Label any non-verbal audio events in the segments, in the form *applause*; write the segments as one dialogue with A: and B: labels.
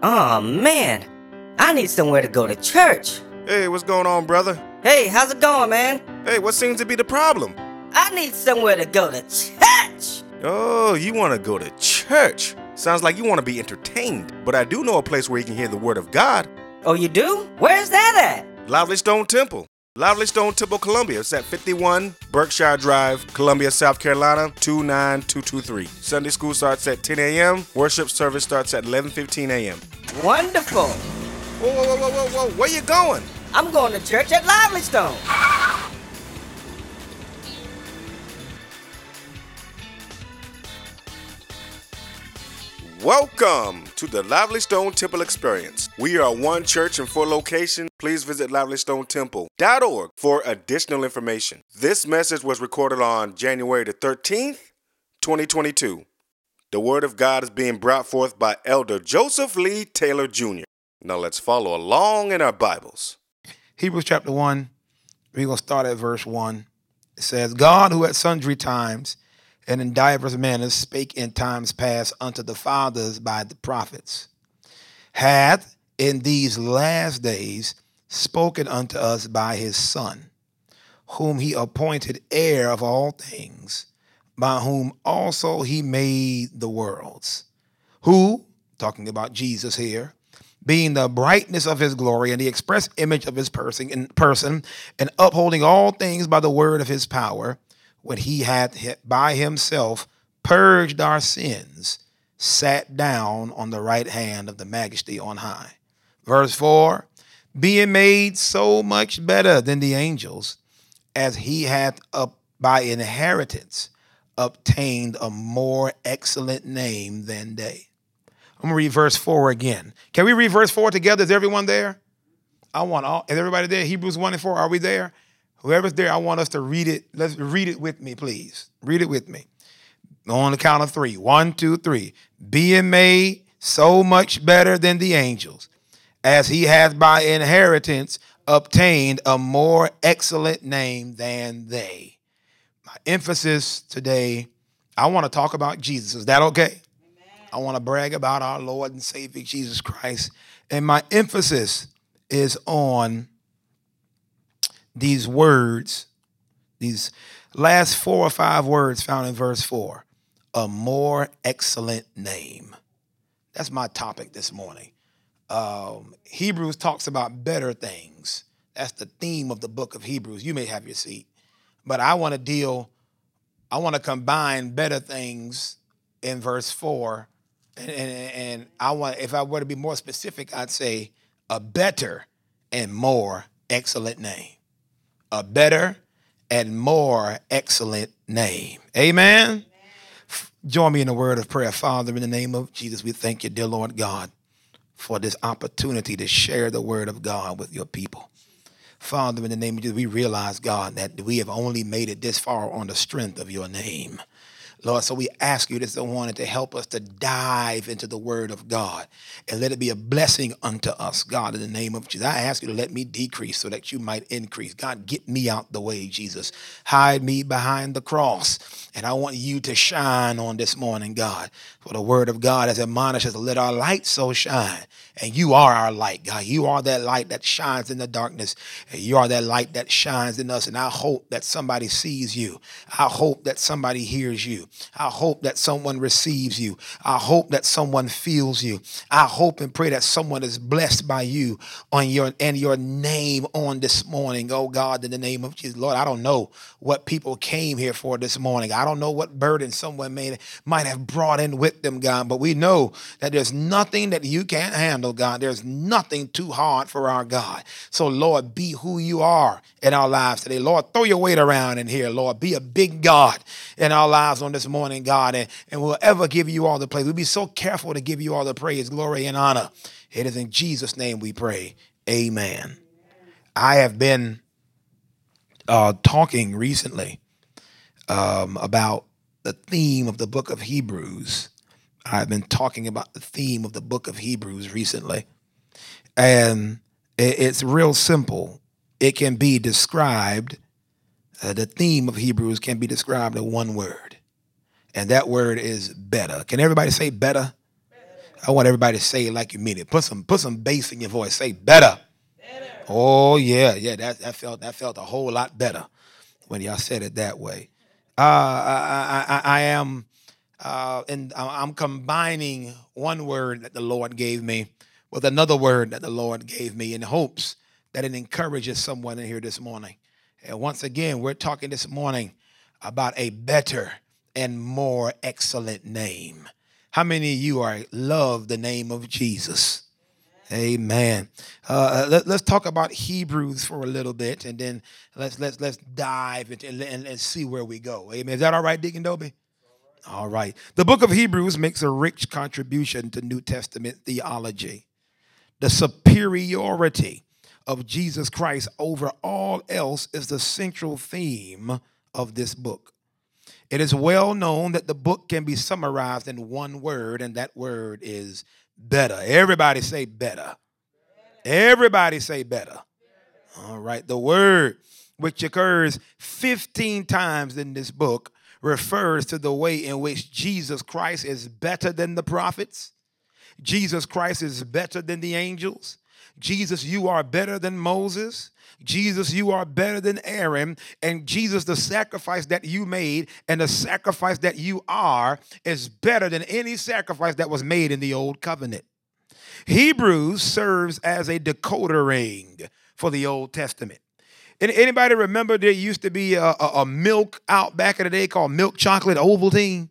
A: Oh man, I need somewhere to go to church.
B: Hey, what's going on, brother?
A: Hey, how's it going, man?
B: Hey, what seems to be the problem?
A: I need somewhere to go to church.
B: Oh, you want to go to church? Sounds like you want to be entertained, but I do know a place where you can hear the word of God.
A: Oh, you do? Where's that at?
B: Lively Stone Temple. Lively Stone Temple, Columbia. It's at 51 Berkshire Drive, Columbia, South Carolina, 29223. Sunday school starts at 10 a.m. Worship service starts at 11:15 a.m.
A: Wonderful.
B: Whoa, whoa, whoa, whoa, whoa, whoa! Where you going?
A: I'm going to church at Lively Stone.
B: Welcome to the Lively Stone Temple Experience. We are one church in four locations. Please visit livelystonetemple.org for additional information. This message was recorded on January the 13th, 2022. The Word of God is being brought forth by Elder Joseph Lee Taylor Jr. Now let's follow along in our Bibles.
C: Hebrews chapter 1, we're going to start at verse 1. It says, God, who at sundry times and in divers manners spake in times past unto the fathers by the prophets, hath in these last days spoken unto us by his Son, whom he appointed heir of all things, by whom also he made the worlds, who, talking about Jesus here, being the brightness of his glory and the express image of his person person, and upholding all things by the word of his power, when he hath by himself purged our sins, sat down on the right hand of the majesty on high. Verse 4 Being made so much better than the angels, as he hath up by inheritance obtained a more excellent name than they. I'm gonna read verse 4 again. Can we read verse 4 together? Is everyone there? I want all is everybody there? Hebrews 1 and 4. Are we there? Whoever's there, I want us to read it. Let's read it with me, please. Read it with me. On the count of three. One, two, three. Being made so much better than the angels, as he hath by inheritance obtained a more excellent name than they. My emphasis today, I want to talk about Jesus. Is that okay? I want to brag about our Lord and Savior Jesus Christ. And my emphasis is on these words, these last four or five words found in verse four a more excellent name. That's my topic this morning. Um, Hebrews talks about better things. That's the theme of the book of Hebrews. You may have your seat, but I want to deal, I want to combine better things in verse four. And, and, and I want, if I were to be more specific, I'd say a better and more excellent name a better and more excellent name. Amen? Amen. Join me in a word of prayer. Father, in the name of Jesus, we thank you, dear Lord God, for this opportunity to share the word of God with your people. Father, in the name of Jesus, we realize, God, that we have only made it this far on the strength of your name. Lord, so we ask you this morning to help us to dive into the word of God and let it be a blessing unto us, God, in the name of Jesus. I ask you to let me decrease so that you might increase. God, get me out the way, Jesus. Hide me behind the cross. And I want you to shine on this morning, God. For the word of God has admonished us to let our light so shine. And you are our light, God. You are that light that shines in the darkness. And you are that light that shines in us. And I hope that somebody sees you. I hope that somebody hears you. I hope that someone receives you. I hope that someone feels you. I hope and pray that someone is blessed by you on your and your name on this morning. Oh God, in the name of Jesus. Lord, I don't know what people came here for this morning. I don't know what burden someone may might have brought in with them, God, but we know that there's nothing that you can't handle, God. There's nothing too hard for our God. So, Lord, be who you are in our lives today. Lord, throw your weight around in here, Lord. Be a big God in our lives on this morning, God, and, and we'll ever give you all the praise. We'll be so careful to give you all the praise, glory, and honor. It is in Jesus' name we pray. Amen. I have been uh, talking recently um, about the theme of the book of Hebrews. I've been talking about the theme of the book of Hebrews recently. And it's real simple. It can be described, uh, the theme of Hebrews can be described in one word and that word is better. Can everybody say better? better? I want everybody to say it like you mean it. Put some put some bass in your voice. Say better. better. Oh yeah, yeah. That that felt that felt a whole lot better when y'all said it that way. Uh, I, I, I am, uh, and I'm combining one word that the Lord gave me with another word that the Lord gave me in hopes that it encourages someone in here this morning. And once again, we're talking this morning about a better and more excellent name. How many of you are love the name of Jesus? Amen. Uh, let, us talk about Hebrews for a little bit, and then let's let's let's dive and, and, and see where we go. Amen. Is that all right, Deacon Dobie? All right. The book of Hebrews makes a rich contribution to New Testament theology. The superiority of Jesus Christ over all else is the central theme of this book. It is well known that the book can be summarized in one word, and that word is better. Everybody say better. Everybody say better. All right. The word which occurs 15 times in this book refers to the way in which Jesus Christ is better than the prophets. Jesus Christ is better than the angels. Jesus, you are better than Moses. Jesus, you are better than Aaron. And Jesus, the sacrifice that you made and the sacrifice that you are is better than any sacrifice that was made in the old covenant. Hebrews serves as a decoder ring for the Old Testament. Anybody remember there used to be a, a, a milk out back in the day called milk chocolate Ovaltine?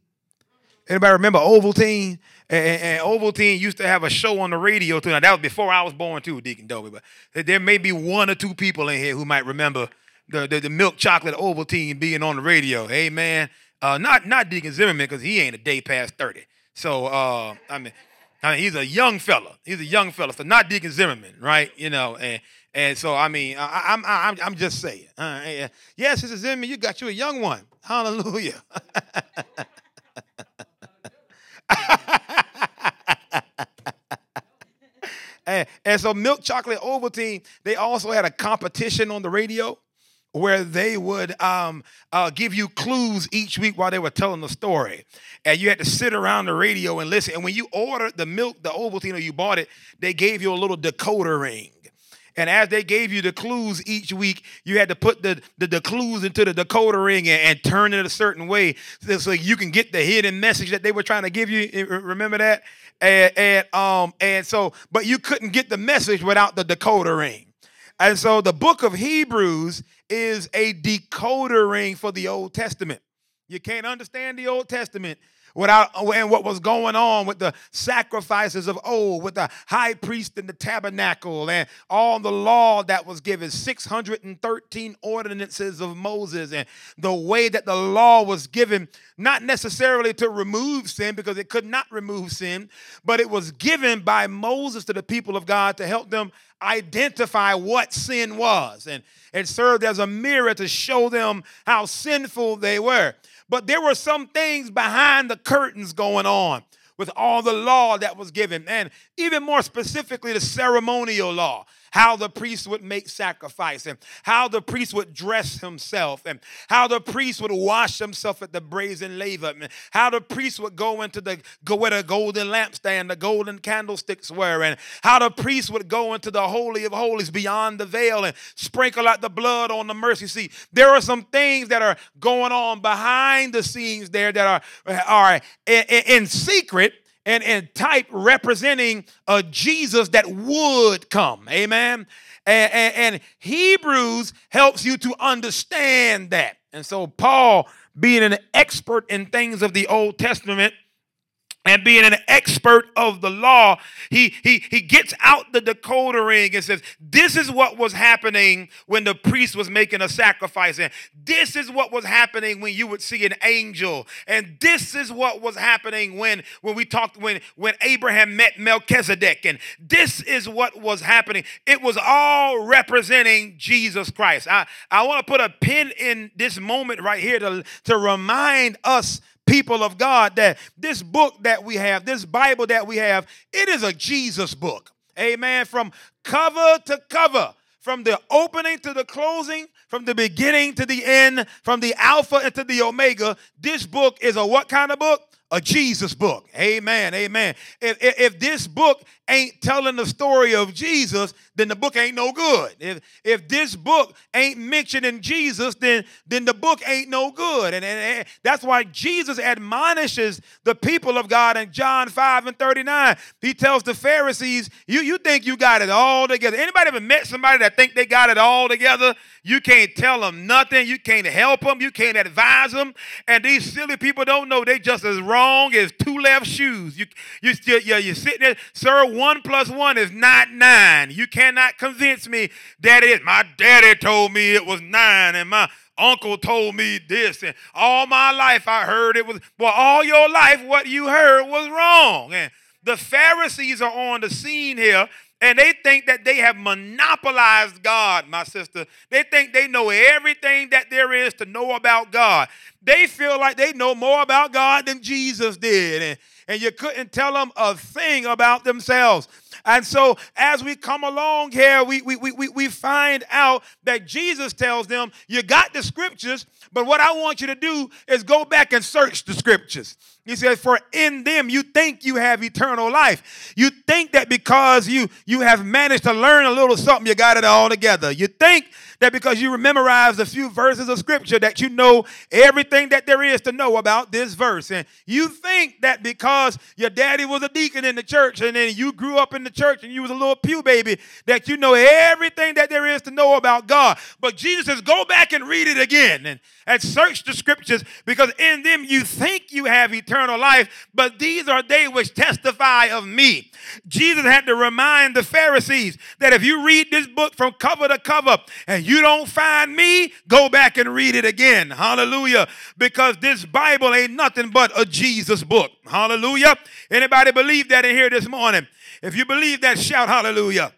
C: Anybody remember Ovaltine? And, and, Ovaltine used to have a show on the radio too. Now that was before I was born too, Deacon Dobie. But there may be one or two people in here who might remember the, the, the milk chocolate Ovaltine being on the radio. Amen. Uh, not not Deacon Zimmerman because he ain't a day past thirty. So uh, I mean, I mean he's a young fella. He's a young fella. So not Deacon Zimmerman, right? You know, and and so I mean I, am I'm, I'm I'm just saying. Uh, yes, Sister Zimmerman, you got you a young one. Hallelujah. *laughs* and, and so Milk Chocolate Ovaltine, they also had a competition on the radio where they would um, uh, give you clues each week while they were telling the story. And you had to sit around the radio and listen. And when you ordered the milk, the Ovaltine, or you bought it, they gave you a little decoder ring. And as they gave you the clues each week, you had to put the, the, the clues into the decoder ring and, and, turn it a certain way so, so you can get the hidden message that they were trying to give you. Remember that? And, and um and so, but you couldn't get the message without the decoder ring. And so the book of Hebrews is a decoder ring for the Old Testament. You can't understand the Old Testament without and what was going on with the sacrifices of old, with the high priest and the tabernacle, and all the law that was given, 613 ordinances of Moses, and the way that the law was given, not necessarily to remove sin, because it could not remove sin, but it was given by Moses to the people of God to help them identify what sin was. And it served as a mirror to show them how sinful they were. But there were some things behind the curtains going on with all the law that was given, and even more specifically, the ceremonial law how the priest would make sacrifice and how the priest would dress himself and how the priest would wash himself at the brazen laver and how the priest would go into the go where the golden lampstand the golden candlesticks were and how the priest would go into the holy of holies beyond the veil and sprinkle out the blood on the mercy seat. There are some things that are going on behind the scenes there that are are in, in secret and, and type representing a Jesus that would come. Amen. And, and, and Hebrews helps you to understand that. And so, Paul, being an expert in things of the Old Testament, and being an expert of the law, he, he, he gets out the decoder ring and says, This is what was happening when the priest was making a sacrifice. And this is what was happening when you would see an angel. And this is what was happening when, when we talked, when, when Abraham met Melchizedek. And this is what was happening. It was all representing Jesus Christ. I, I want to put a pin in this moment right here to, to remind us people of God, that this book that we have, this Bible that we have, it is a Jesus book. Amen. From cover to cover, from the opening to the closing, from the beginning to the end, from the Alpha into the Omega, this book is a what kind of book? a Jesus book. Amen. Amen. If, if, if, this book ain't telling the story of Jesus, then the book ain't no good. If, if this book ain't mentioning Jesus, then, then the book ain't no good. And, and, and that's why Jesus admonishes the people of God in John 5 and 39. He tells the Pharisees, you, you think you got it all together. Anybody ever met somebody that think they got it all together? You can't tell them nothing. You can't help them. You can't advise them. And these silly people don't know they just as wrong as two left shoes. You, you, you, you're sitting there, sir, one plus one is not nine. You cannot convince me that it. My daddy told me it was nine, and my uncle told me this, and all my life I heard it was, well, all your life what you heard was wrong. And the Pharisees are on the scene here and they think that they have monopolized God, my sister. They think they know everything that there is to know about God. They feel like they know more about God than Jesus did. And, and you couldn't tell them a thing about themselves. And so as we come along here, we, we, we, we find out that Jesus tells them, You got the scriptures, but what I want you to do is go back and search the scriptures. He says, For in them you think you have eternal life. You think that because you, you have managed to learn a little something, you got it all together. You think that because you memorize a few verses of scripture that you know everything that there is to know about this verse. And you think that because your daddy was a deacon in the church and then you grew up in the church and you was a little pew baby that you know everything that there is to know about God. But Jesus says, go back and read it again and, and search the scriptures because in them you think you have eternal life, but these are they which testify of me. Jesus had to remind the Pharisees that if you read this book from cover to cover and you don't find me, go back and read it again. Hallelujah. Because this Bible ain't nothing but a Jesus book. Hallelujah. Anybody believe that in here this morning? If you believe that, shout hallelujah.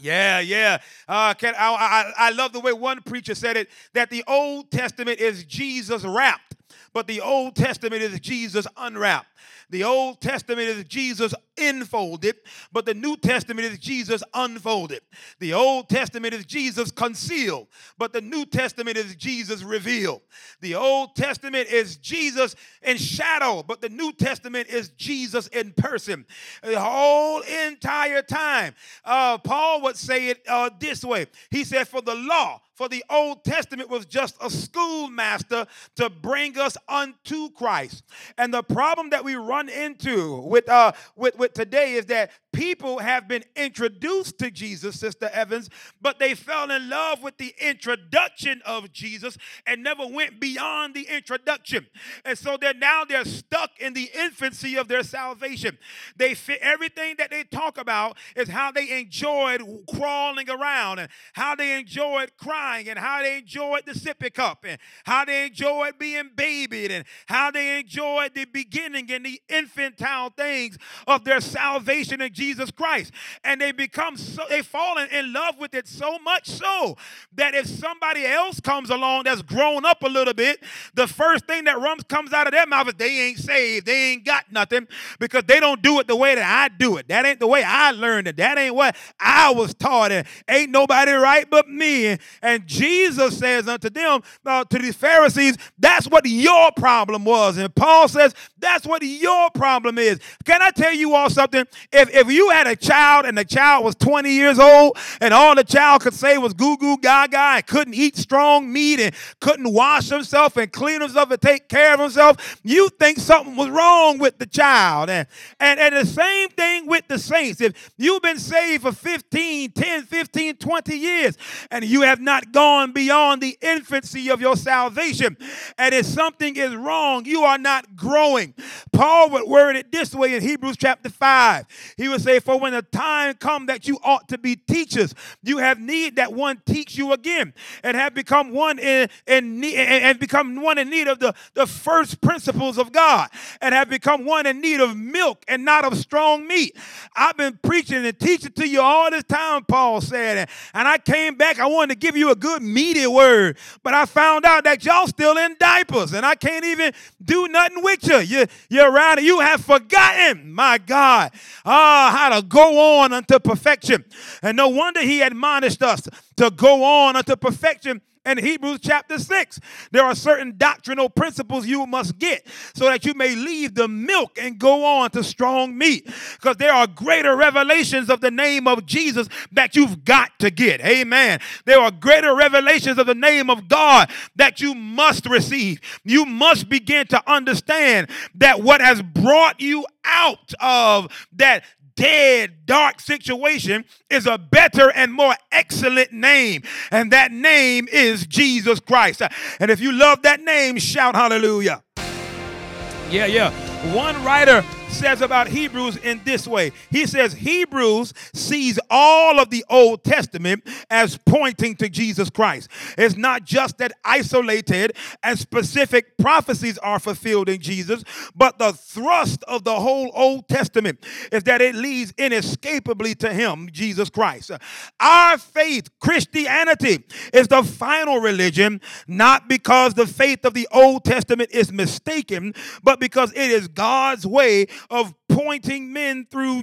C: Yeah, yeah. Uh, can, I, I, I love the way one preacher said it that the Old Testament is Jesus wrapped, but the Old Testament is Jesus unwrapped. The Old Testament is Jesus enfolded, but the New Testament is Jesus unfolded. The Old Testament is Jesus concealed, but the New Testament is Jesus revealed. The Old Testament is Jesus in shadow, but the New Testament is Jesus in person. The whole entire time, uh, Paul would say it uh, this way He said, For the law, for the Old Testament was just a schoolmaster to bring us unto Christ. And the problem that we run into with uh with, with today is that people have been introduced to Jesus, Sister Evans, but they fell in love with the introduction of Jesus and never went beyond the introduction. And so they're now they're stuck in the infancy of their salvation. They fit everything that they talk about is how they enjoyed crawling around and how they enjoyed crying and how they enjoyed the sippy cup and how they enjoyed being babied and how they enjoyed the beginning and the infantile things of their salvation in Jesus Christ. And they become so, they fall in love with it so much so that if somebody else comes along that's grown up a little bit, the first thing that runs comes out of their mouth is they ain't saved, they ain't got nothing because they don't do it the way that I do it. That ain't the way I learned it. That ain't what I was taught. And ain't nobody right but me. And Jesus says unto them, uh, to the Pharisees, that's what your problem was. And Paul says, that's what your problem is. Can I tell you all something? If, if you had a child and the child was 20 years old and all the child could say was goo goo gaga and couldn't eat strong meat and couldn't wash himself and clean himself and take care of himself, you think something was wrong with the child. And, and, and the same thing with the saints. If you've been saved for 15, 10, 15, 20 years and you have not gone beyond the infancy of your salvation, and if something is wrong, you are not growing. Paul would word it this way in Hebrews chapter 5. He say, For when the time come that you ought to be teachers, you have need that one teach you again, and have become one in, in need, and become one in need of the, the first principles of God, and have become one in need of milk and not of strong meat. I've been preaching and teaching to you all this time, Paul said, and, and I came back. I wanted to give you a good meaty word, but I found out that y'all still in diapers, and I can't even do nothing with you. you you're around, you have forgotten, my God, ah, how to go on unto perfection. And no wonder he admonished us to go on unto perfection in Hebrews chapter 6. There are certain doctrinal principles you must get so that you may leave the milk and go on to strong meat. Because there are greater revelations of the name of Jesus that you've got to get. Amen. There are greater revelations of the name of God that you must receive. You must begin to understand that what has brought you out of that dead, dark situation is a better and more excellent name. And that name is Jesus Christ. And if you love that name, shout hallelujah. Yeah, yeah. One writer says about Hebrews in this way. He says Hebrews sees all of the Old Testament as pointing to Jesus Christ. It's not just that isolated and specific prophecies are fulfilled in Jesus, but the thrust of the whole Old Testament is that it leads inescapably to Him, Jesus Christ. Our faith, Christianity, is the final religion, not because the faith of the Old Testament is mistaken, but because it is God's way of pointing men through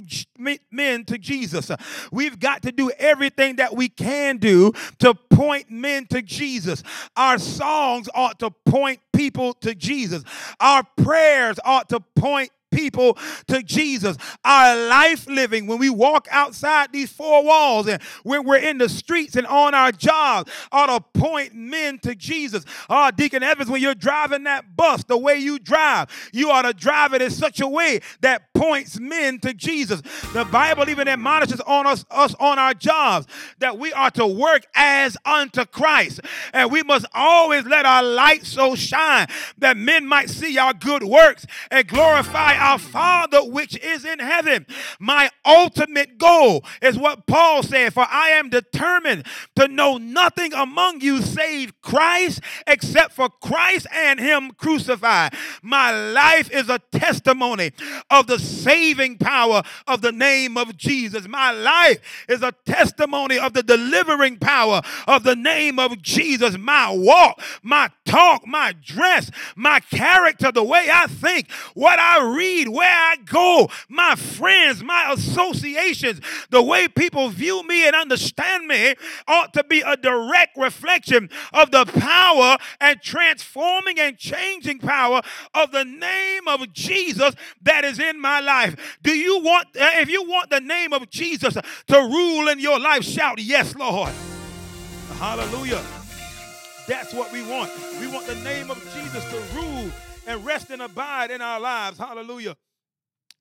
C: men to Jesus. We've got to do everything that we can do to point men to Jesus. Our songs ought to point people to Jesus. Our prayers ought to point people to Jesus. Our life living, when we walk outside these four walls and when we're in the streets and on our jobs, ought to point men to Jesus. Oh, Deacon Evans, when you're driving that bus, the way you drive, you ought to drive it in such a way that points men to Jesus. The Bible even admonishes on us, us on our jobs that we are to work as unto Christ. And we must always let our light so shine that men might see our good works and glorify our Father which is in heaven. My ultimate goal is what Paul said, for I am determined to know nothing among you save Christ except for Christ and him crucified. My life is a testimony of the saving power of the name of Jesus. My life is a testimony of the delivering power of the name of Jesus. My walk, my talk, my dress, my character, the way I think, what I read, where I go, my friends, my associations, the way people view me and understand me ought to be a direct reflection of the power and transforming and changing power of the name of Jesus that is in my life. Do you want, uh, if you want the name of Jesus to rule in your life, shout, Yes, Lord. Hallelujah. That's what we want. We want the name of Jesus to rule and rest and abide in our lives. Hallelujah.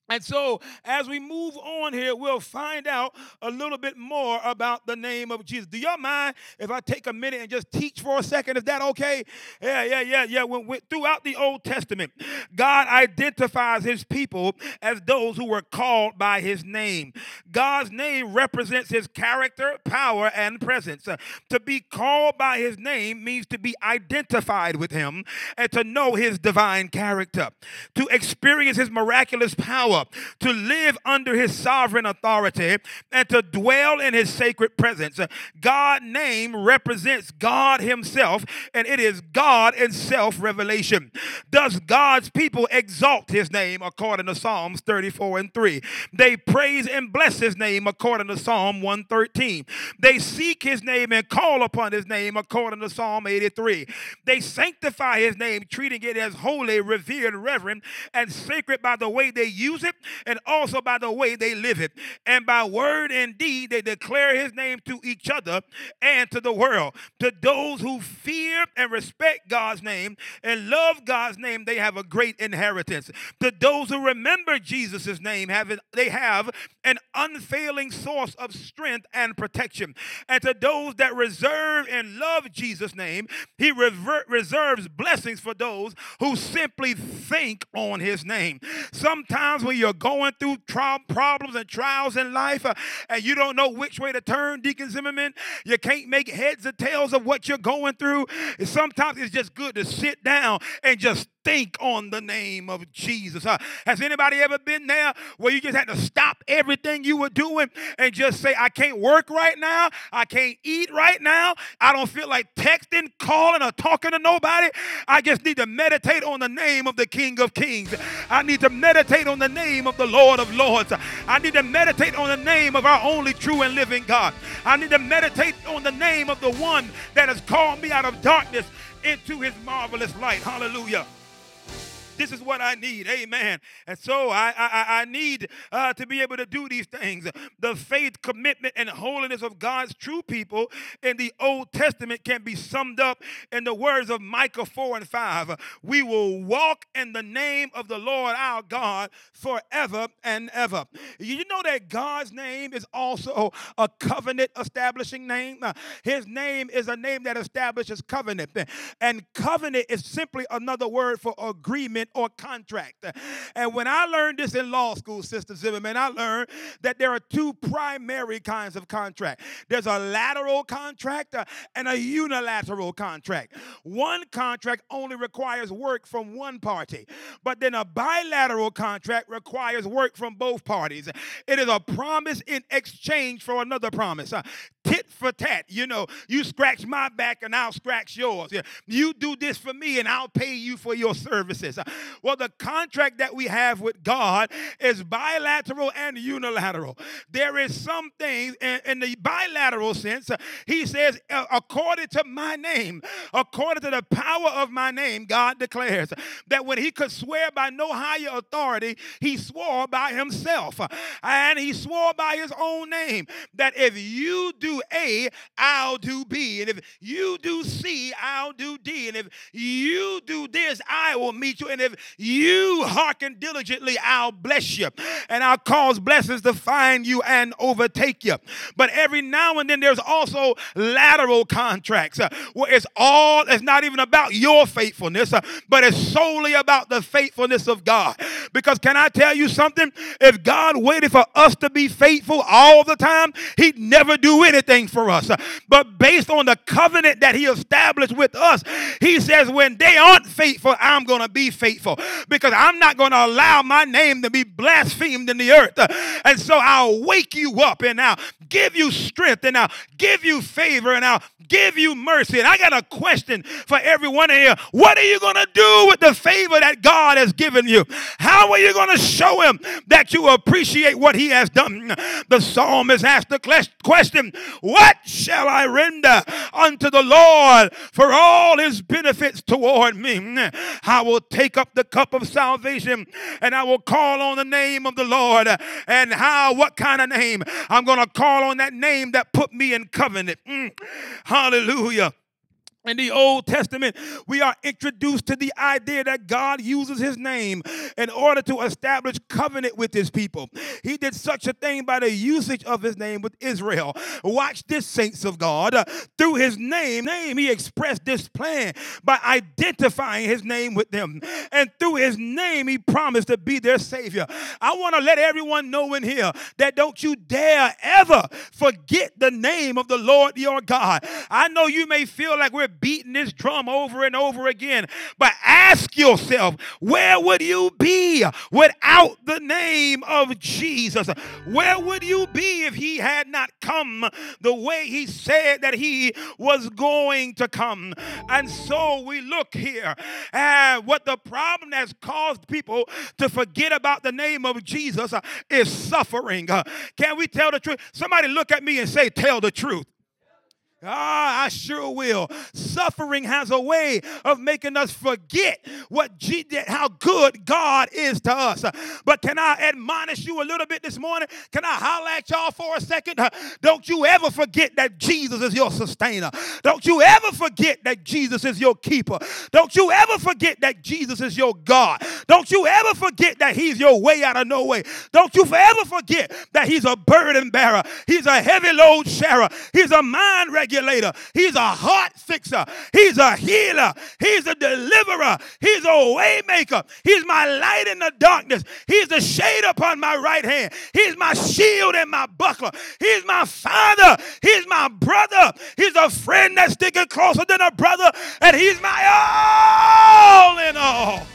C: And so, as we move on here, we'll find out a little bit more about the name of Jesus. Do y'all mind if I take a minute and just teach for a second? Is that okay? Yeah, yeah, yeah, yeah. When, when, throughout the Old Testament, God identifies his people as those who were called by his name. God's name represents his character, power, and presence. Uh, to be called by his name means to be identified with him and to know his divine character, to experience his miraculous power to live under his sovereign authority, and to dwell in his sacred presence. God name represents God himself, and it is God in self revelation. Does God's people exalt his name according to Psalms 34 and 3? They praise and bless his name according to Psalm 113. They seek his name and call upon his name according to Psalm 83. They sanctify his name, treating it as holy, revered, reverent, and sacred by the way they use it and also by the way they live it. And by word and deed, they declare his name to each other and to the world. To those who fear and respect God's name and love God's name, they have a great inheritance. To those who remember Jesus' name, have it, they have an unfailing source of strength and protection. And to those that reserve and love Jesus' name, he rever- reserves blessings for those who simply think on his name. Sometimes when you're going through problems and trials in life uh, and you don't know which way to turn, Deacon Zimmerman, you can't make heads or tails of what you're going through. Sometimes it's just good to sit down and just think on the name of Jesus. Uh, has anybody ever been there where you just had to stop everything you were doing and just say, I can't work right now. I can't eat right now. I don't feel like texting, calling, or talking to nobody. I just need to meditate on the name of the King of Kings. I need to meditate on the name of the Lord of Lords. I need to meditate on the name of our only true and living God. I need to meditate on the name of the one that has called me out of darkness into his marvelous light. Hallelujah. This is what I need. Amen. And so I, I, I need uh, to be able to do these things. The faith, commitment, and holiness of God's true people in the Old Testament can be summed up in the words of Micah 4 and 5. We will walk in the name of the Lord our God forever and ever. You know that God's name is also a covenant establishing name? His name is a name that establishes covenant. And covenant is simply another word for agreement agreement or contract. And when I learned this in law school, Sister Zimmerman, I learned that there are two primary kinds of contract. There's a lateral contract uh, and a unilateral contract. One contract only requires work from one party, but then a bilateral contract requires work from both parties. It is a promise in exchange for another promise. Uh, tit for tat. You know, you scratch my back and I'll scratch yours. You do this for me and I'll pay you for your services. Well, the contract that we have with God is bilateral and unilateral. There is some things in, in the bilateral sense, uh, he says, uh, according to my name, according to the power of my name, God declares that when he could swear by no higher authority, he swore by himself. And he swore by his own name that if you do A, I'll do B. And if you do C, I'll do D. And if you do this, I will meet you. And if you hearken diligently, I'll bless you. And I'll cause blessings to find you and overtake you. But every now and then there's also lateral contracts uh, where it's all, it's not even about your faithfulness, uh, but it's solely about the faithfulness of God. Because can I tell you something? If God waited for us to be faithful all the time, He'd never do anything anything for us. But based on the covenant that he established with us, he says, when they aren't faithful, I'm going to be faithful because I'm not going to allow my name to be blasphemed in the earth. And so I'll wake you up and I'll give you strength and I'll give you favor and I'll give you mercy. And I got a question for everyone here. What are you going to do with the favor that God has given you? How are you going to show him that you appreciate what he has done? The psalmist asked the question, What shall I render unto the Lord for all his benefits toward me? I will take up the cup of salvation and I will call on the name of the Lord. And how, what kind of name? I'm going to call on that name that put me in covenant. Mm. Hallelujah. In the Old Testament, we are introduced to the idea that God uses his name in order to establish covenant with his people. He did such a thing by the usage of his name with Israel. Watch this, saints of God. through his name, name, he expressed this plan by identifying his name with them. And through his name, he promised to be their savior. I want to let everyone know in here that don't you dare ever forget the name of the Lord your God. I know you may feel like we're beating this drum over and over again. But ask yourself, where would you be without the name of Jesus? Where would you be if he had not come the way he said that he was going to come? And so we look here at what the problem has caused people to forget about the name of Jesus is suffering. Can we tell the truth? Somebody look at me and say, Tell the truth. Ah, I sure will. Suffering has a way of making us forget what G- how good God is to us. But can I admonish you a little bit this morning? Can I holler at y'all for a second? Don't you ever forget that Jesus is your sustainer. Don't you ever forget that Jesus is your keeper. Don't you ever forget that Jesus is your God. Don't you ever forget that He's your way out of no way. Don't you ever forget that He's a burden bearer. He's a heavy load sharer. He's a mind regulator regulator. He's a heart fixer. He's a healer. He's a deliverer. He's a waymaker. He's my light in the darkness. He's the shade upon my right hand. He's my shield and my buckler. He's my father. He's my brother. He's a friend that's sticking closer than a brother. And he's my all in all.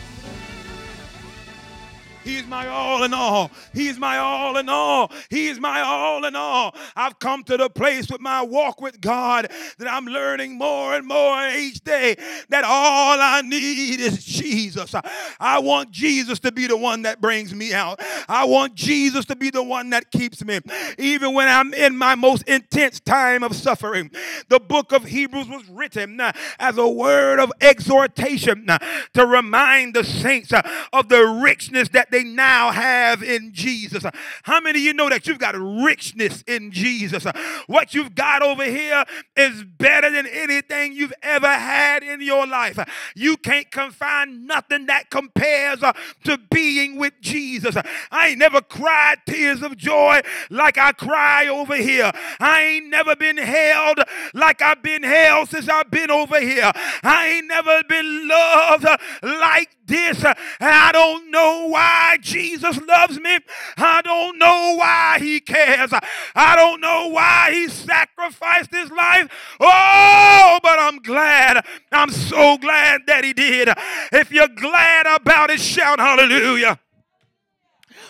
C: He's my all in all. He's my all in all. He's my all in all. I've come to the place with my walk with God that I'm learning more and more each day that all I need is Jesus. I want Jesus to be the one that brings me out. I want Jesus to be the one that keeps me. Even when I'm in my most intense time of suffering, the book of Hebrews was written uh, as a word of exhortation uh, to remind the saints uh, of the richness they now have in Jesus. How many of you know that you've got richness in Jesus? What you've got over here is better than anything you've ever had in your life. You can't confine nothing that compares uh, to being with Jesus. I ain't never cried tears of joy like I cry over here. I ain't never been held like I've been held since I've been over here. I ain't never been loved uh, like this. I don't know why Jesus loves me. I don't know why he cares. I don't know why he sacrificed his life. Oh, but I'm glad. I'm so glad that he did. If you're glad about it, shout hallelujah.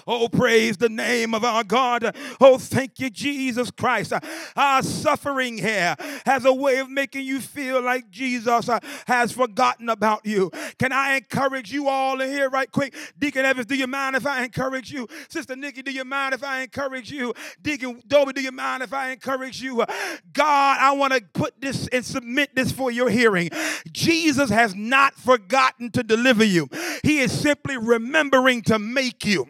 C: Oh, praise the name of our God. Oh, thank you, Jesus Christ. Our suffering here has a way of making you feel like Jesus has forgotten about you. Can I encourage you all in here right quick? Deacon Evans, do you mind if I encourage you? Sister Nikki, do you mind if I encourage you? Deacon Dobie, do you mind if I encourage you? God, I want to put this and submit this for your hearing. Jesus has not forgotten to deliver you. He is simply remembering to make you.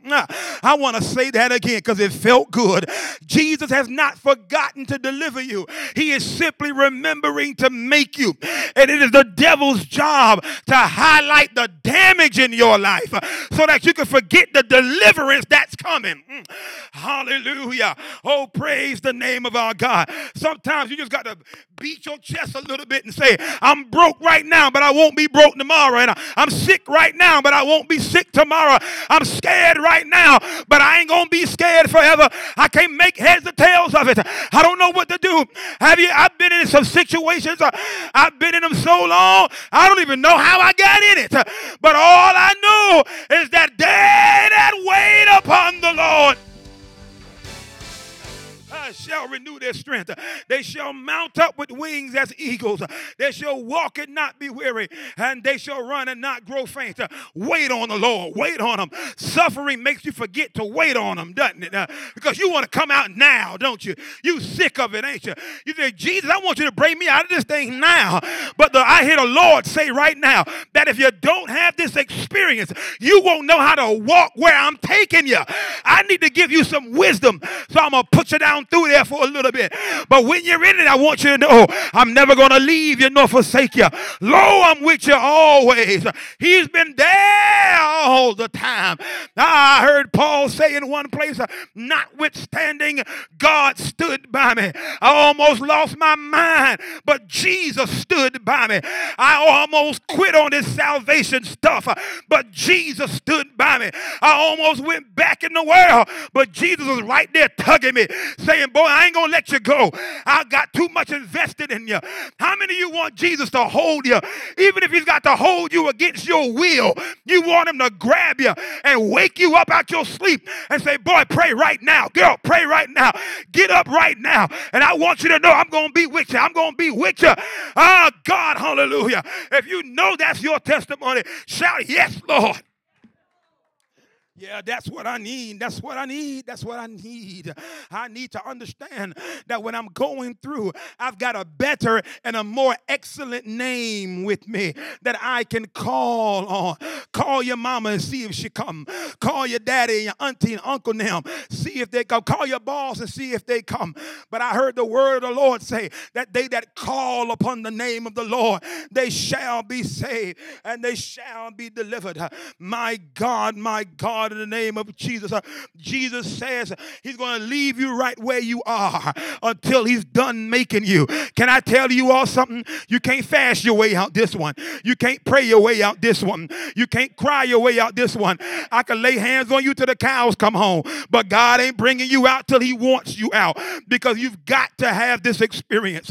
C: I want to say that again because it felt good. Jesus has not forgotten to deliver you, He is simply remembering to make you. And it is the devil's job to highlight the damage in your life so that you can forget the deliverance that's coming. Mm. Hallelujah. Oh, praise the name of our God. Sometimes you just got to beat your chest a little bit and say, I'm broke right now, but I won't be broke tomorrow. And I'm sick right now, but I won't be sick tomorrow. I'm scared right now, but I ain't going to be scared forever. I can't make heads or tails of it. I don't know what to do. Have you? I've been in some situations. Uh, I've been in them so long, I don't even know how I got in it. But all I know is that they that wait upon the Lord shall renew their strength. They shall mount up with wings as eagles. They shall walk and not be weary, and they shall run and not grow faint. Wait on the Lord. Wait on Him. Suffering makes you forget to wait on Him, doesn't it? Because you want to come out now, don't you? You sick of it, ain't you? You say, Jesus, I want you to bring me out of this thing now. But the, I hear the Lord say right now that if you don't have this experience, you won't know how to walk where I'm taking you. I need to give you some wisdom, so I'm gonna put you down through there for a little bit. But when you're in it, I want you to know I'm never going to leave you nor forsake you. Lo, I'm with you always. He's been there all the time. Ah, I heard Paul say in one place, notwithstanding, God stood by me. I almost lost my mind, but Jesus stood by me. I almost quit on this salvation stuff, but Jesus stood by me. I almost went back in the world, but Jesus was right there tugging me, saying, Boy, I ain't gonna let you go. I got too much invested in you. How many of you want Jesus to hold you? Even if he's got to hold you against your will, you want him to grab you and wake you up out your sleep and say, Boy, pray right now. Girl, pray right now. Get up right now. And I want you to know I'm gonna be with you. I'm gonna be with you. Ah, oh, God, hallelujah. If you know that's your testimony, shout, Yes, Lord. Yeah, that's what I need. That's what I need. That's what I need. I need to understand that when I'm going through, I've got a better and a more excellent name with me that I can call on. Call your mama and see if she come. Call your daddy and your auntie and uncle now. See if they come. Call your boss and see if they come. But I heard the word of the Lord say that they that call upon the name of the Lord, they shall be saved and they shall be delivered. My God, my God in the name of Jesus. Uh, Jesus says he's going to leave you right where you are until he's done making you. Can I tell you all something? You can't fast your way out this one. You can't pray your way out this one. You can't cry your way out this one. I can lay hands on you till the cows come home, but God ain't bringing you out till he wants you out because you've got to have this experience.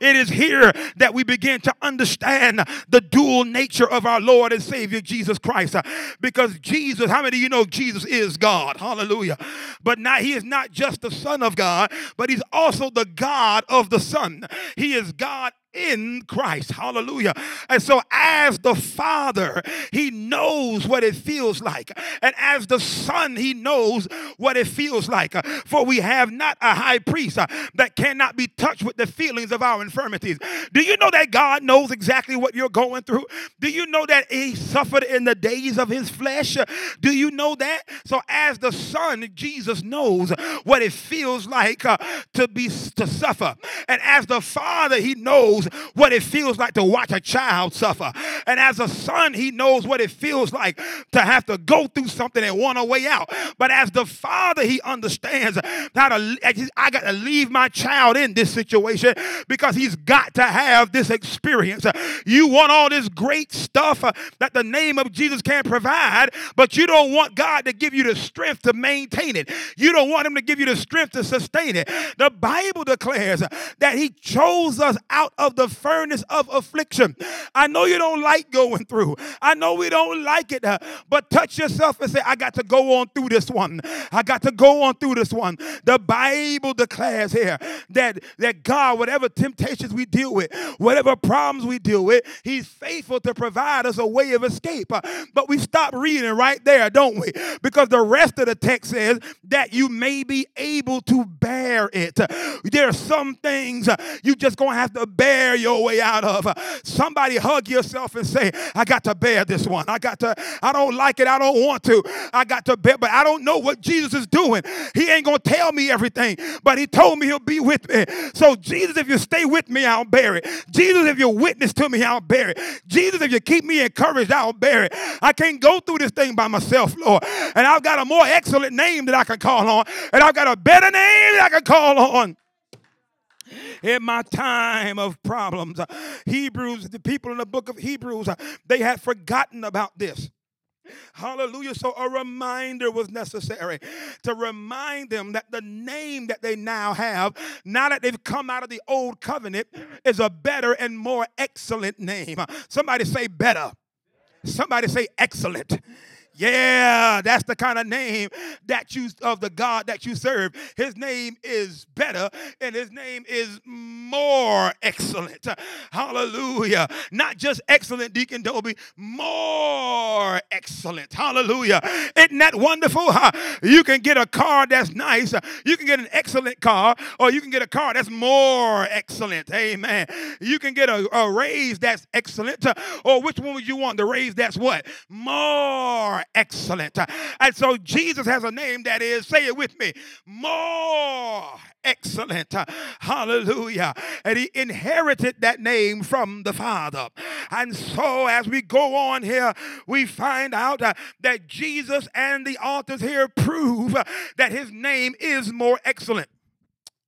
C: It is here that we begin to understand the dual nature of our Lord and Savior Jesus Christ. Because Jesus, how many of you know Jesus is God? Hallelujah. But now he is not just the Son of God, but he's also the God of the Son. He is God in Christ. Hallelujah. And so, as the Father, He knows what it feels like. And as the Son, He knows what it feels like. For we have not a high priest uh, that cannot be touched with the feelings of our infirmities. Do you know that God knows exactly what you're going through? Do you know that He suffered in the days of His flesh? Do you know that? So, as the Son, Jesus knows what it feels like uh, to be to suffer. And as the Father, He knows what it feels like to watch a child suffer. And as a son, he knows what it feels like to have to go through something and want a way out. But as the father, he understands how to, I got to leave my child in this situation because he's got to have this experience. You want all this great stuff uh, that the name of Jesus can provide, but you don't want God to give you the strength to maintain it. You don't want him to give you the strength to sustain it. The Bible declares that he chose us out of the furnace of affliction. I know you don't like going through. I know we don't like it, uh, but touch yourself and say, I got to go on through this one. I got to go on through this one. The Bible declares here that, that God, whatever temptations we deal with, whatever problems we deal with, He's faithful to provide us a way of escape. Uh, but we stop reading right there, don't we? Because the rest of the text says that you may be able to bear it. There are some things uh, you just gonna have to bear bear your way out of. Somebody hug yourself and say, I got to bear this one. I got to, I don't like it. I don't want to. I got to bear, but I don't know what Jesus is doing. He ain't going to tell me everything, but he told me he'll be with me. So, Jesus, if you stay with me, I'll bear it. Jesus, if you witness to me, I'll bear it. Jesus, if you keep me encouraged, I'll bear it. I can't go through this thing by myself, Lord. And I've got a more excellent name that I can call on, and I've got a better name that I can call on in my time of problems. Uh, Hebrews, the people in the book of Hebrews, uh, they had forgotten about this. Hallelujah. So a reminder was necessary to remind them that the name that they now have, now that they've come out of the old covenant, is a better and more excellent name. Somebody say better. Somebody say excellent. Yeah, that's the kind of name that you of the God that you serve. His name is better and his name is more excellent. Hallelujah. Not just excellent, Deacon Dobie, more excellent. Hallelujah. Isn't that wonderful? You can get a car that's nice. You can get an excellent car, or you can get a car that's more excellent. Amen. You can get a, a raise that's excellent, or which one would you want? The raise that's what? More excellent. And so Jesus has a name that is, say it with me, more excellent. Hallelujah. And he inherited that name from the Father. And so as we go on here, we find out that Jesus and the authors here prove that his name is more excellent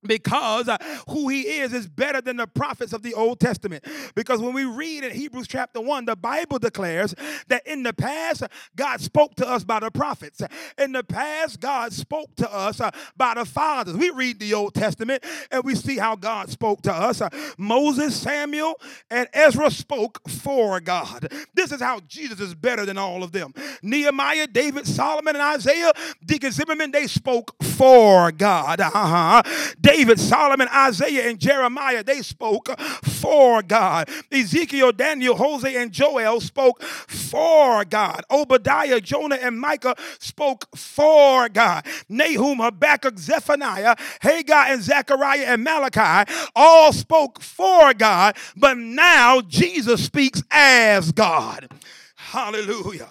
C: because uh, who he is is better than the prophets of the Old Testament. Because when we read in Hebrews chapter 1, the Bible declares that in the past, God spoke to us by the prophets. In the past, God spoke to us uh, by the fathers. We read the Old Testament and we see how God spoke to us. Moses, Samuel, and Ezra spoke for God. This is how Jesus is better than all of them. Nehemiah, David, Solomon, and Isaiah, Deacon Zimmerman, they spoke for God. Uh-huh. David, Solomon, Isaiah, and Jeremiah, they spoke for God. Ezekiel, Daniel, Hosea, and Joel spoke for God. Obadiah, Jonah, and Micah spoke for God. Nahum, Habakkuk, Zephaniah, Haggai, and Zechariah, and Malachi all spoke for God, but now Jesus speaks as God. Hallelujah.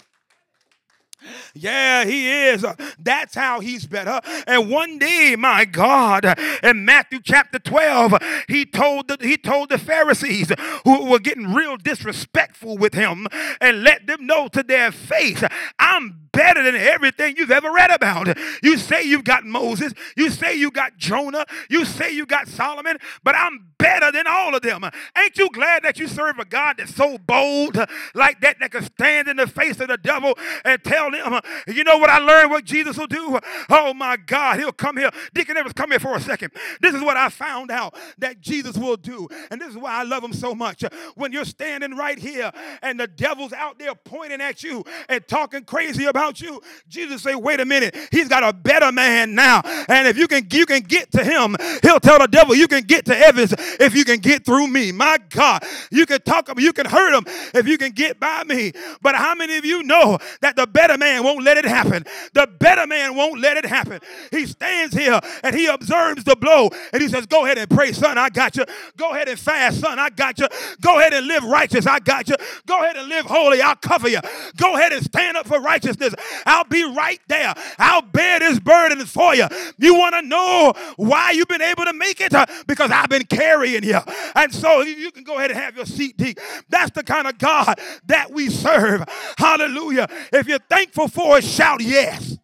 C: Yeah, he is. That's how he's better. And one day, my God, in Matthew chapter 12, he told the, he told the Pharisees who were getting real disrespectful with him and let them know to their face, I'm better than everything you've ever read about. You say you've got Moses, you say you got Jonah, you say you got Solomon, but I'm better than all of them. Ain't you glad that you serve a God that's so bold like that that can stand in the face of the devil and tell them, you know what I learned what Jesus will do? Oh my God, he'll come here. Deacon Evans, come here for a second. This is what I found out that Jesus will do. And this is why I love him so much. When you're standing right here and the devil's out there pointing at you and talking crazy about you, Jesus say, wait a minute, he's got a better man now. And if you can you can get to him, he'll tell the devil, you can get to Evans if you can get through me. My God, you can talk him, you can hurt him if you can get by me. But how many of you know that the better man won't let it happen? The better man won't let it happen. He stands here and he observes the blow and he says, Go ahead and pray, son, I got you. Go ahead and fast, son, I got you. Go ahead and live righteous, I got you. Go ahead and live holy, I'll cover you. Go ahead and stand up for righteousness. I'll be right there. I'll bear this burden for you. You want to know why you've been able to make it? Because I've been carrying you. And so you can go ahead and have your seat, deep. That's the kind of God that we serve. Hallelujah. If you're thankful for it, shout yes.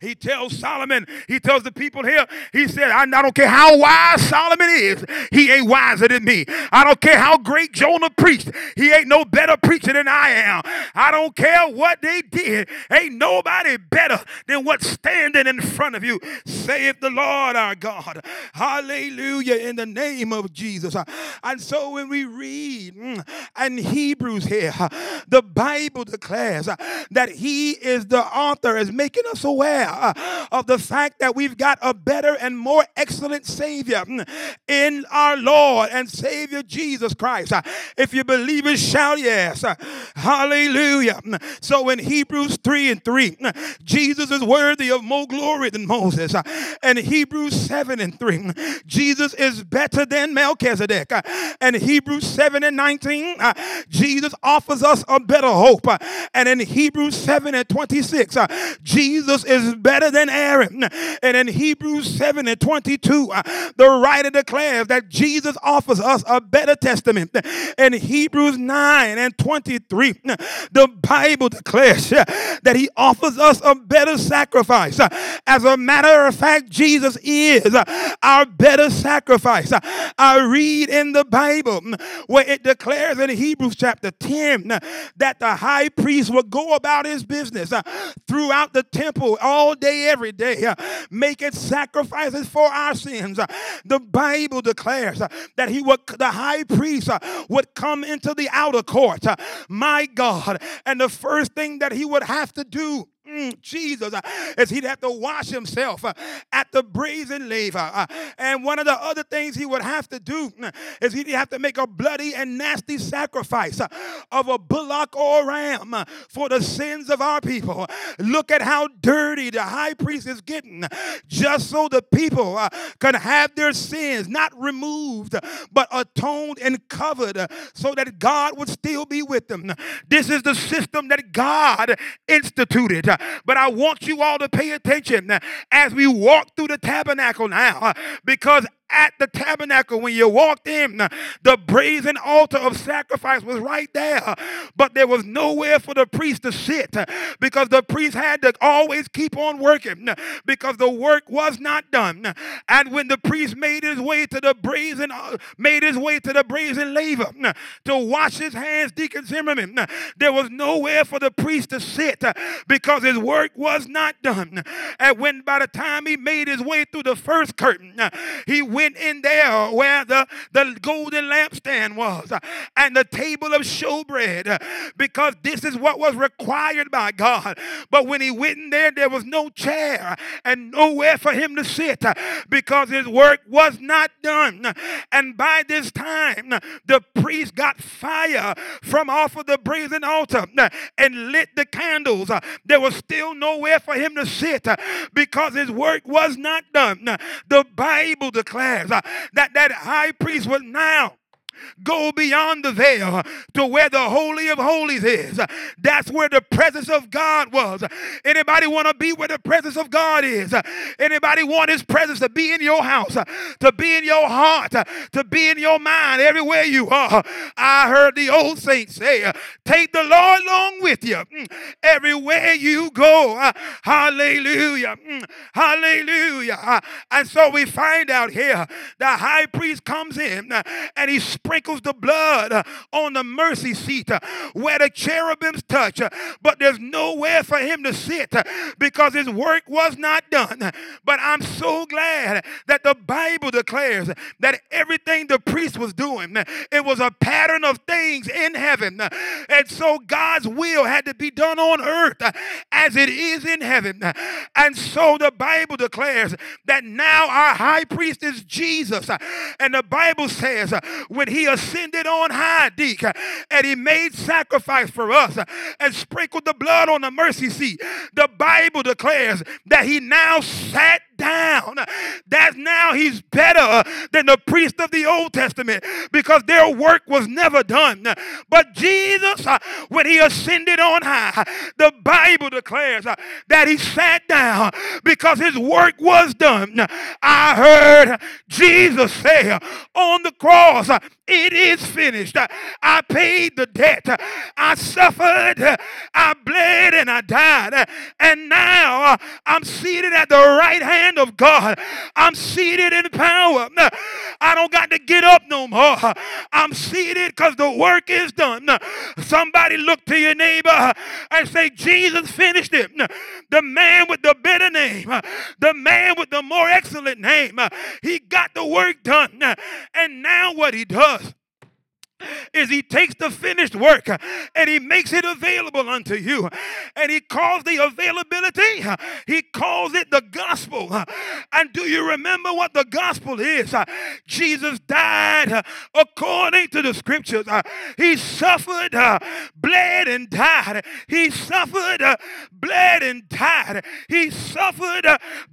C: He tells Solomon, he tells the people here, he said, I, don't care how wise Solomon is, he ain't wiser than me. I don't care how great Jonah preached, he ain't no better preacher than I am. I don't care what they did, ain't nobody better than what's standing in front of you. Save the Lord our God. Hallelujah, in the name of Jesus. And so when we read mm, in Hebrews here, the Bible declares that he is the author, is making us aware uh, of the fact that we've got a better and more excellent Savior mm, in our Lord and Savior Jesus Christ. Uh, if you believe it, shout yes. Uh, hallelujah. Mm, so in Hebrews 3 and 3, Jesus is worthy of more glory than Moses. And Hebrews 7 and 3, Jesus is better than Melchizedek. And Hebrews 7 and 19, Jesus offers us a better hope. And in Hebrews 7 and 26, Jesus Jesus is better than Aaron. And in Hebrews 7 and 22, uh, the writer declares that Jesus offers us a better testament. In Hebrews 9 and 23, the Bible declares that he offers us a better sacrifice. As a matter of fact, Jesus is our better sacrifice. I read in the Bible where it declares in Hebrews chapter 10 that the high priest would go about his business throughout the temple all day, every day, uh, making sacrifices for our sins. Uh, the Bible declares uh, that he would, the high priest would come into the outer court, my God, and the first thing that he would have to do Jesus, uh, is he'd have to wash himself uh, at the brazen laver. Uh, and one of the other things he would have to do uh, is he'd have to make a bloody and nasty sacrifice uh, of a bullock or a ram uh, for the sins of our people. Look at how dirty the high priest is getting, just so the people can have their sins not removed, but atoned and covered so that God would still be with them. This is the system that God instituted. But I want you all to pay attention uh, as we walk through the tabernacle now uh, because at the tabernacle when you walked in. The brazen altar of sacrifice was right there, but there was nowhere for the priest to sit because the priest had to always keep on working because the work was not done. And when the priest made his way to the brazen, made his way to the brazen laver to wash his hands, Deacon Zimmerman, there was nowhere for the priest to sit because his work was not done. And when by the time he made his way through the first curtain, he went went in there where the, the golden lampstand was uh, and the table of showbread uh, because this is what was required by God. But when he went in there, there was no chair and nowhere for him to sit uh, because his work was not done. And by this time, the priest got fire from off of the brazen altar and lit the candles. There was still nowhere for him to sit because his work was not done. The Bible declares uh, that that high priest was now go beyond the veil to where the holy of holies is. That's where the presence of god was. Anybody want to be where the presence of god is? Anybody want his presence to be in your house to be in your heart to be in your mind everywhere you are? I heard the old saints say take the lord along with you. Mm, everywhere you go. Hallelujah. Mm, hallelujah. And so we find out here the high priest comes in and he sprinkles the blood on the mercy seat where the cherubims touch, but there's nowhere for him to sit because his work was not done. But I'm so glad that the Bible declares that everything the priest was doing, it was a pattern of things in heaven. And so God's will had to be done on earth as it is in heaven. And so the Bible declares that now our high priest is Jesus. And the Bible says when he ascended on high, Deek, and he made sacrifice for us and sprinkled the blood on the mercy seat, the Bible declares that he now sat down. That now he's better than the priest of the Old Testament because their work was never done. But Jesus, uh, when he ascended on high, the Bible declares uh, that he sat down because his work was done. I heard Jesus say on the cross, it is finished. I paid the debt. I suffered. I bled and I died. And now I'm seated at the right hand of God. I'm seated in power. I don't got to get up no more. I'm seated because the work is done. Somebody look to your neighbor and say, Jesus finished it. The man with the better name, the man with the more excellent name, he got the work done. And now what he does is he takes the finished work and he makes it available unto you. And he calls the availability, he calls it the gospel. And do you remember what the gospel is? Jesus died according to the scriptures. He suffered, bled, and died. He suffered, bled, and died. He suffered,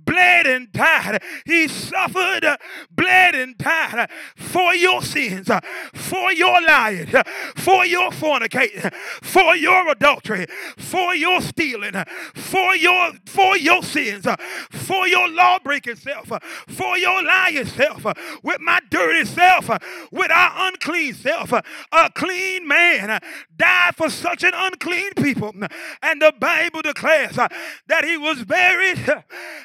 C: bled, and died. He suffered, bled, and died for your sins, for your your lying, for your fornicating, for your adultery, for your stealing, for your for your sins, for your law breaking self, for your lying self, with my dirty self, with our unclean self. A clean man died for such an unclean people. And the Bible declares that he was buried,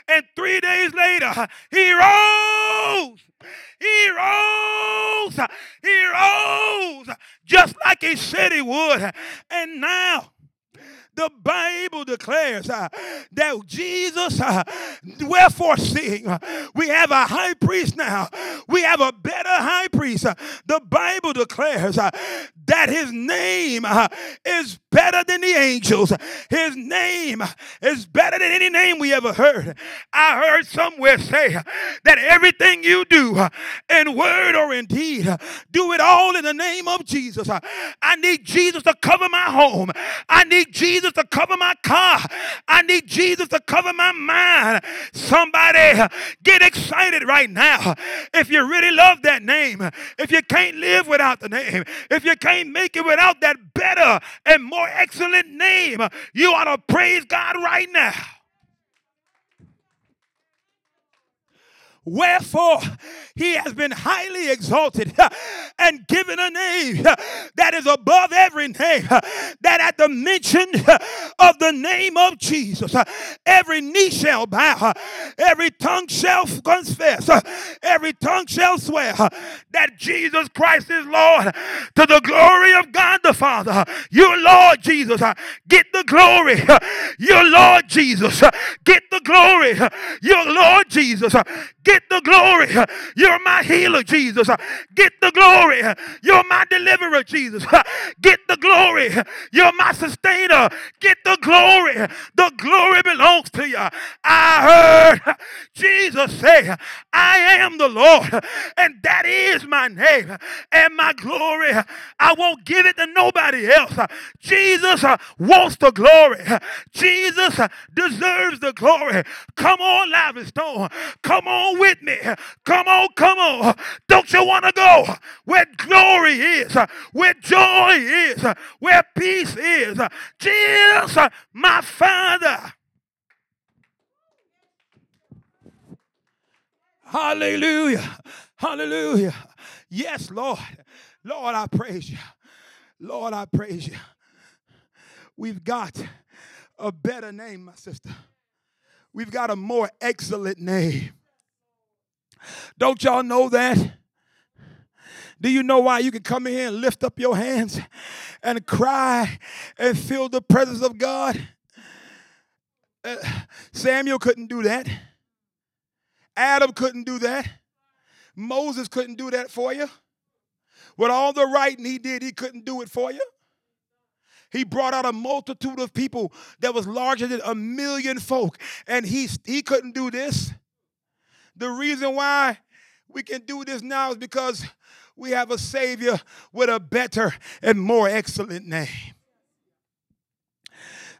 C: and three days later he rose. He rose. He rose just like he said he would. And now, the Bible declares uh, that Jesus, uh, wherefore seeing, uh, we have a high priest now. We have a better high priest. the Bible declares uh, that his name uh, is better than the angels. His name is better than any name we ever heard. I heard somewhere say that everything you do uh, in word or in deed, do it all in the name of Jesus. I need Jesus to cover my home. I need Jesus Jesus to cover my car. I need Jesus to cover my mind. Somebody get excited right now. If you really love that name, if you can't live without the name, if you can't make it without that better and more excellent name, you ought to praise God right now. Wherefore, he has been highly exalted and given a name that is above every name, that at the mention of the name of Jesus, every knee shall bow, every tongue shall confess, every tongue shall swear that Jesus Christ is Lord to the glory of God the Father. Your Lord Jesus, get the glory. Your Lord Jesus, get the glory. Your Lord Jesus, get the glory. You're my healer, Jesus. Get the glory. You're my deliverer, Jesus. Get the glory. You're my sustainer. Get the glory. The glory belongs to you. I heard Jesus say, I am the Lord, and that is my name and my glory. I won't give it to nobody else. Jesus wants the glory. Jesus deserves the glory. Come on, Lively Stone. Come on with me. Come on, come on. Don't you want to go where glory is, where joy is, where peace is? Jesus, my Father. Hallelujah. Hallelujah. Yes, Lord. Lord, I praise you. Lord, I praise you. We've got a better name, my sister. We've got a more excellent name. Don't y'all know that? Do you know why you can come in here and lift up your hands and cry and feel the presence of God? Uh, Samuel couldn't do that. Adam couldn't do that. Moses couldn't do that for you. With all the writing he did, he couldn't do it for you. He brought out a multitude of people that was larger than a million folk, and he, he couldn't do this. The reason why we can do this now is because we have a Savior with a better and more excellent name.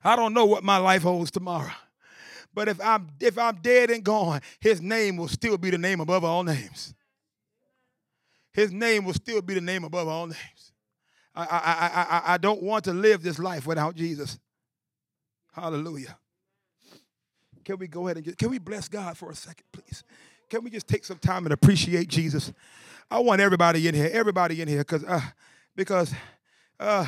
C: I don't know what my life holds tomorrow. But if I'm if I'm dead and gone, his name will still be the name above all names. His name will still be the name above all names. I, I, I, I, don't want to live this life without Jesus. Hallelujah. Can we go ahead and just, can we bless God for a second, please? Can we just take some time and appreciate Jesus? I want everybody in here, everybody in here, because uh, because uh,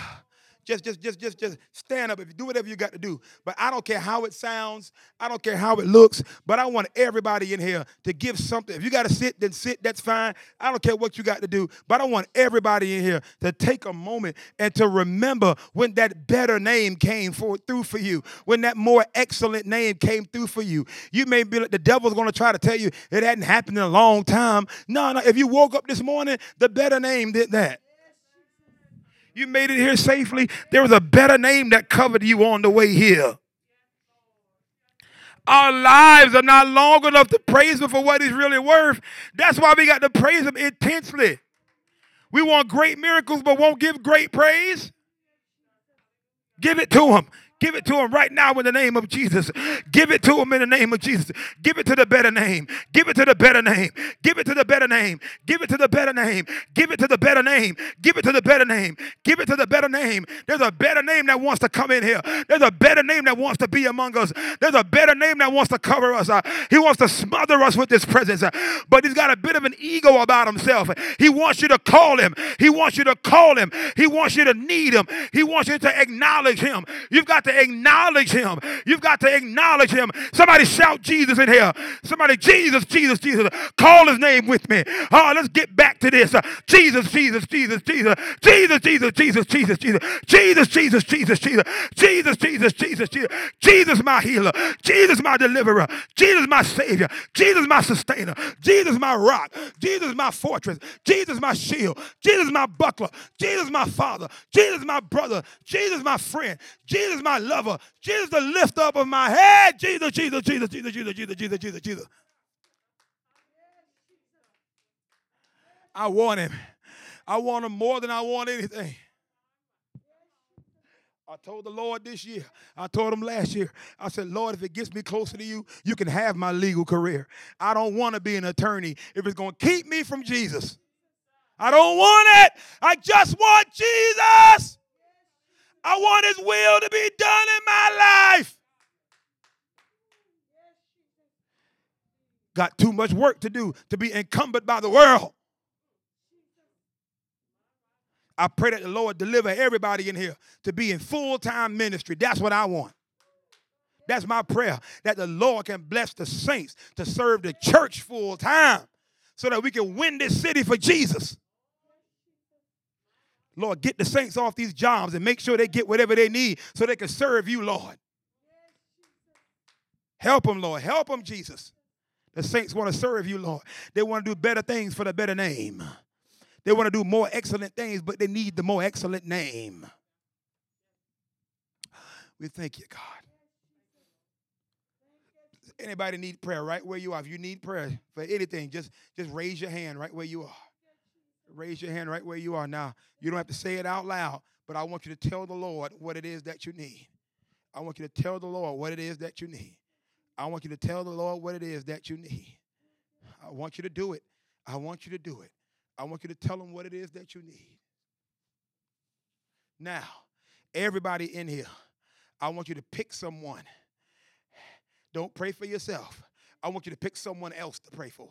C: just, just, just, just, just stand up. If you do whatever you got to do. But I don't care how it sounds. I don't care how it looks. But I want everybody in here to give something. If you got to sit, then sit. That's fine. I don't care what you got to do. But I want everybody in here to take a moment and to remember when that better name came for, through for you. When that more excellent name came through for you. You may be like the devil's going to try to tell you it hadn't happened in a long time. No, no. If you woke up this morning, the better name did that. You made it here safely. There was a better name that covered you on the way here. Our lives are not long enough to praise Him for what He's really worth. That's why we got to praise Him intensely. We want great miracles, but won't give great praise. Give it to Him. Give it to him right now in the name of Jesus. Give it to him in the name of Jesus. Give it to the better name. Give it to the better name. Give it to the better name. Give it to the better name. Give it to the better name. Give it to the better name. Give it to the better name. There's a better name that wants to come in here. There's a better name that wants to be among us. There's a better name that wants to cover us. Uh, he wants to smother us with his presence. Uh, but he's got a bit of an ego about himself. He wants you to call him. He wants you to call him. He wants you to need him. He wants you to acknowledge him. You've got to acknowledge him. You've got to acknowledge him. Somebody shout Jesus in here. Somebody, Jesus, Jesus, Jesus. Call his name with me. Oh, let's get back to this. Uh, Jesus, Jesus, Jesus, Jesus. Jesus, Jesus, Jesus, Jesus, Jesus. Jesus, Jesus, Jesus, Jesus. Jesus, Jesus, Jesus, Jesus. Jesus, my healer. Jesus, my deliverer. Jesus, my savior. Jesus, my sustainer. Jesus, my rock. Jesus, my fortress. Jesus, my shield. Jesus, my buckler. Jesus, my father. Jesus, my brother. Jesus, my friend. Jesus, my lover. Jesus, the lift up of my head. Jesus, Jesus, Jesus, Jesus, Jesus, Jesus, Jesus, Jesus, Jesus. I want him. I want him more than I want anything. I told the Lord this year, I told him last year, I said, Lord, if it gets me closer to you, you can have my legal career. I don't want to be an attorney if it's going to keep me from Jesus. I don't want it. I just want Jesus. I want His will to be done in my life. Got too much work to do to be encumbered by the world. I pray that the Lord deliver everybody in here to be in full time ministry. That's what I want. That's my prayer that the Lord can bless the saints to serve the church full time so that we can win this city for Jesus. Lord, get the saints off these jobs and make sure they get whatever they need so they can serve you, Lord. Help them, Lord. Help them, Jesus. The saints want to serve you, Lord. They want to do better things for the better name. They want to do more excellent things, but they need the more excellent name. We thank you, God. Anybody need prayer right where you are? If you need prayer for anything, just, just raise your hand right where you are. Raise your hand right where you are now. You don't have to say it out loud, but I want you to tell the Lord what it is that you need. I want you to tell the Lord what it is that you need. I want you to tell the Lord what it is that you need. I want you to do it. I want you to do it. I want you to tell him what it is that you need. Now, everybody in here, I want you to pick someone. Don't pray for yourself. I want you to pick someone else to pray for.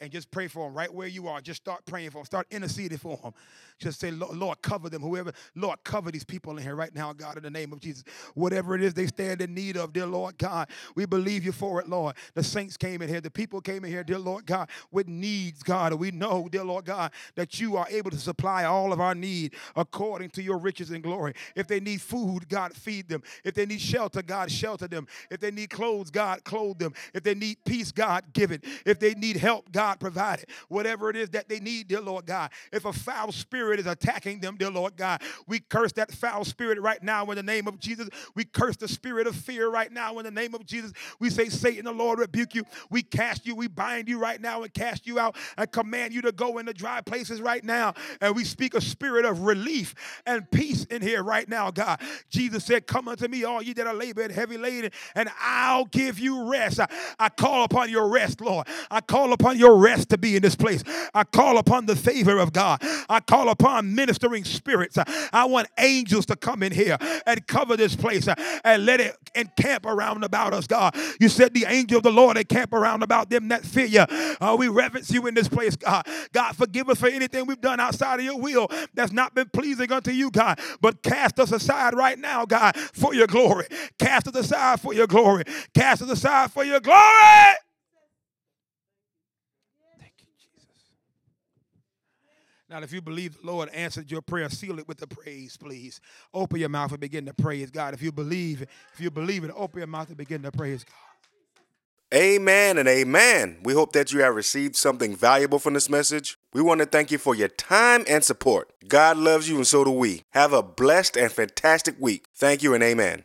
C: And just pray for them right where you are. Just start praying for them. Start interceding for them. Just say, Lord, cover them. Whoever, Lord, cover these people in here right now, God, in the name of Jesus. Whatever it is they stand in need of, dear Lord God, we believe you for it, Lord. The saints came in here. The people came in here, dear Lord God, with needs, God. And we know, dear Lord God, that you are able to supply all of our need according to your riches and glory. If they need food, God, feed them. If they need shelter, God, shelter them. If they need clothes, God, clothe them. If they need peace, God, give it. If they need help, God, it. Whatever it is that they need, dear Lord God. If a foul spirit is attacking them, dear Lord God, we curse that foul spirit right now in the name of Jesus. We curse the spirit of fear right now in the name of Jesus. We say, Satan, the Lord rebuke you. We cast you, we bind you right now and cast you out and command you to go into dry places right now. And we speak a spirit of relief and peace in here right now, God. Jesus said, Come unto me, all ye that are labored heavy laden, and I'll give you rest. I, I call upon your rest, Lord. I call upon your rest to be in this place. I call upon the favor of God. I call upon ministering spirits. I want angels to come in here and cover this place and let it encamp around about us, God. You said the angel of the Lord encamp around about them that fear you. Uh, we reverence you in this place, God. God, forgive us for anything we've done outside of your will that's not been pleasing unto you, God. But cast us aside right now, God, for your glory. Cast us aside for your glory. Cast us aside for your glory. Thank you, Jesus. Now, if you believe the Lord answered your prayer, seal it with the praise, please. Open your mouth and begin to praise God. If you believe, if you believe it, open your mouth and begin to praise God.
B: Amen and amen. We hope that you have received something valuable from this message. We want to thank you for your time and support. God loves you and so do we. Have a blessed and fantastic week. Thank you and amen.